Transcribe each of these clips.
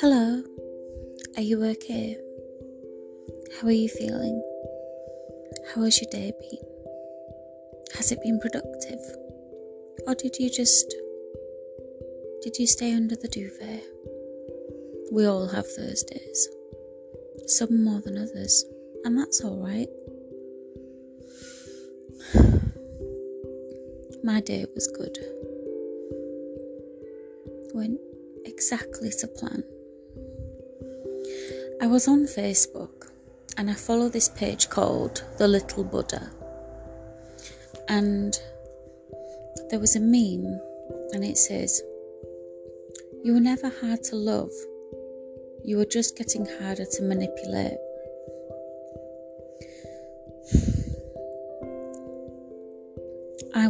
Hello, are you okay? How are you feeling? How has your day been? Has it been productive? Or did you just. Did you stay under the duvet? We all have those days. Some more than others, and that's alright. My day was good. Went exactly to plan. I was on Facebook and I follow this page called The Little Buddha. And there was a meme and it says, You were never hard to love, you were just getting harder to manipulate.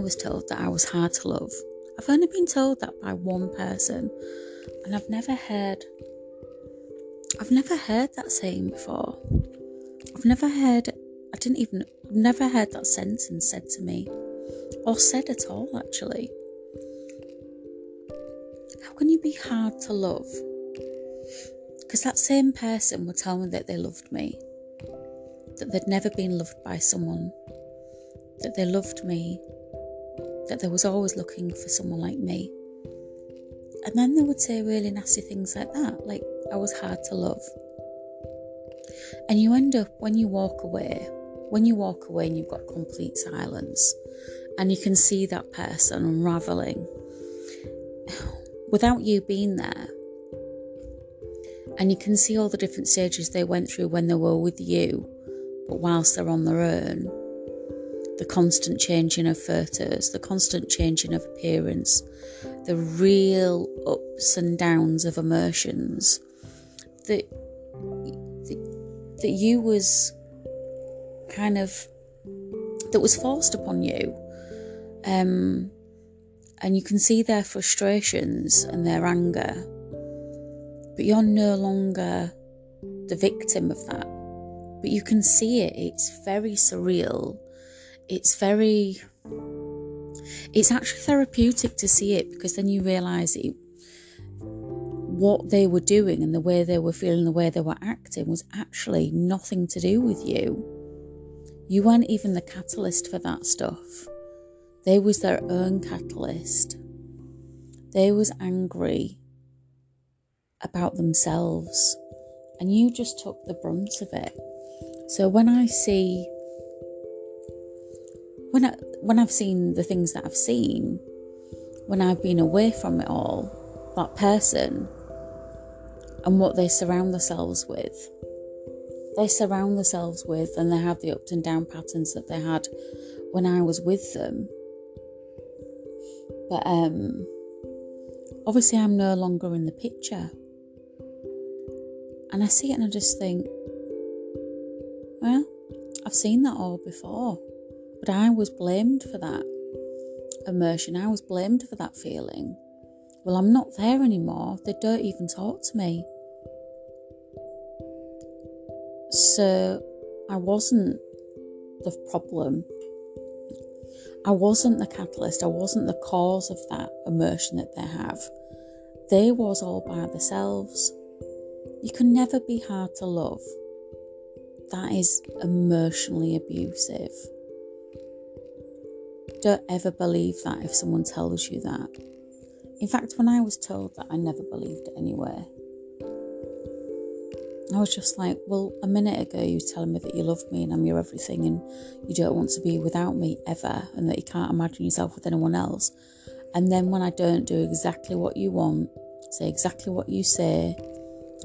Was told that I was hard to love. I've only been told that by one person, and I've never heard I've never heard that saying before. I've never heard I didn't even I've never heard that sentence said to me or said at all actually. How can you be hard to love? Because that same person would tell me that they loved me, that they'd never been loved by someone, that they loved me, that they was always looking for someone like me. And then they would say really nasty things like that, like I was hard to love. And you end up, when you walk away, when you walk away and you've got complete silence, and you can see that person unraveling without you being there, and you can see all the different stages they went through when they were with you, but whilst they're on their own, the constant changing of photos, the constant changing of appearance, the real ups and downs of emotions that that, that you was kind of that was forced upon you. Um, and you can see their frustrations and their anger but you're no longer the victim of that. But you can see it. It's very surreal it's very it's actually therapeutic to see it because then you realize it what they were doing and the way they were feeling the way they were acting was actually nothing to do with you. You weren't even the catalyst for that stuff. They was their own catalyst. They was angry about themselves. And you just took the brunt of it. So when i see when I when I've seen the things that I've seen, when I've been away from it all, that person and what they surround themselves with. They surround themselves with and they have the up and down patterns that they had when I was with them. But um obviously I'm no longer in the picture. And I see it and I just think, well, I've seen that all before. But I was blamed for that immersion, I was blamed for that feeling. Well, I'm not there anymore. They don't even talk to me. So I wasn't the problem. I wasn't the catalyst. I wasn't the cause of that immersion that they have. They was all by themselves. You can never be hard to love. That is emotionally abusive. Don't ever believe that if someone tells you that. In fact, when I was told that, I never believed it anyway. I was just like, well, a minute ago you were telling me that you love me and I'm your everything and you don't want to be without me ever and that you can't imagine yourself with anyone else. And then when I don't do exactly what you want, say exactly what you say,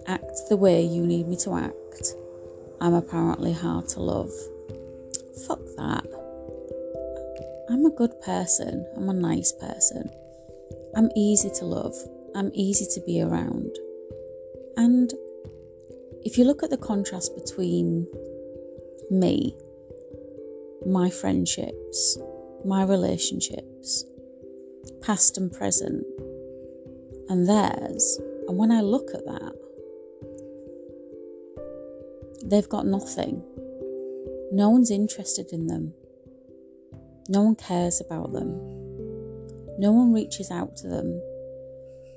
act the way you need me to act, I'm apparently hard to love. Fuck that. I'm a good person. I'm a nice person. I'm easy to love. I'm easy to be around. And if you look at the contrast between me, my friendships, my relationships, past and present, and theirs, and when I look at that, they've got nothing. No one's interested in them. No one cares about them. No one reaches out to them.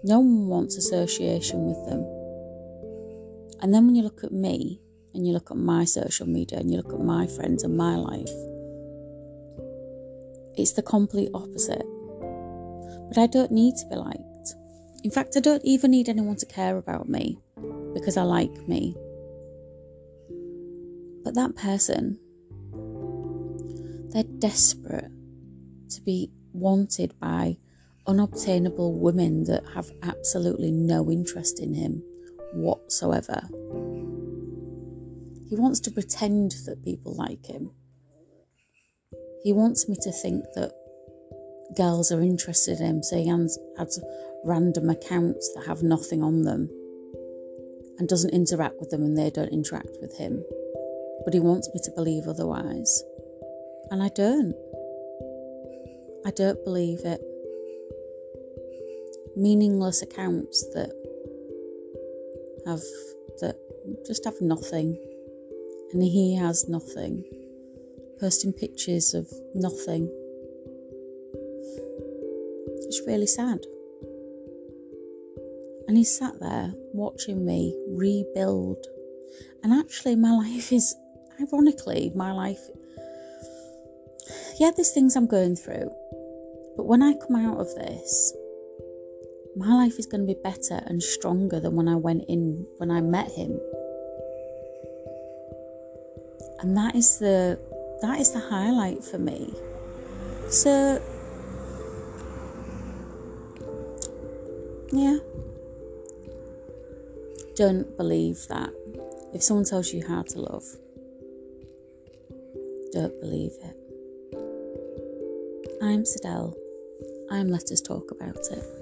No one wants association with them. And then when you look at me and you look at my social media and you look at my friends and my life, it's the complete opposite. But I don't need to be liked. In fact, I don't even need anyone to care about me because I like me. But that person, they're desperate to be wanted by unobtainable women that have absolutely no interest in him whatsoever. He wants to pretend that people like him. He wants me to think that girls are interested in him, so he adds, random accounts that have nothing on them and doesn't interact with them and they don't interact with him. But he wants me to believe otherwise. And I don't. I don't believe it. Meaningless accounts that have that just have nothing. And he has nothing. Posting pictures of nothing. It's really sad. And he sat there watching me rebuild. And actually, my life is, ironically, my life. Yeah, there's things I'm going through. But when I come out of this, my life is going to be better and stronger than when I went in, when I met him. And that is the that is the highlight for me. So yeah, don't believe that. If someone tells you how to love, don't believe it. I'm Sidel. I'm Let Us Talk About It.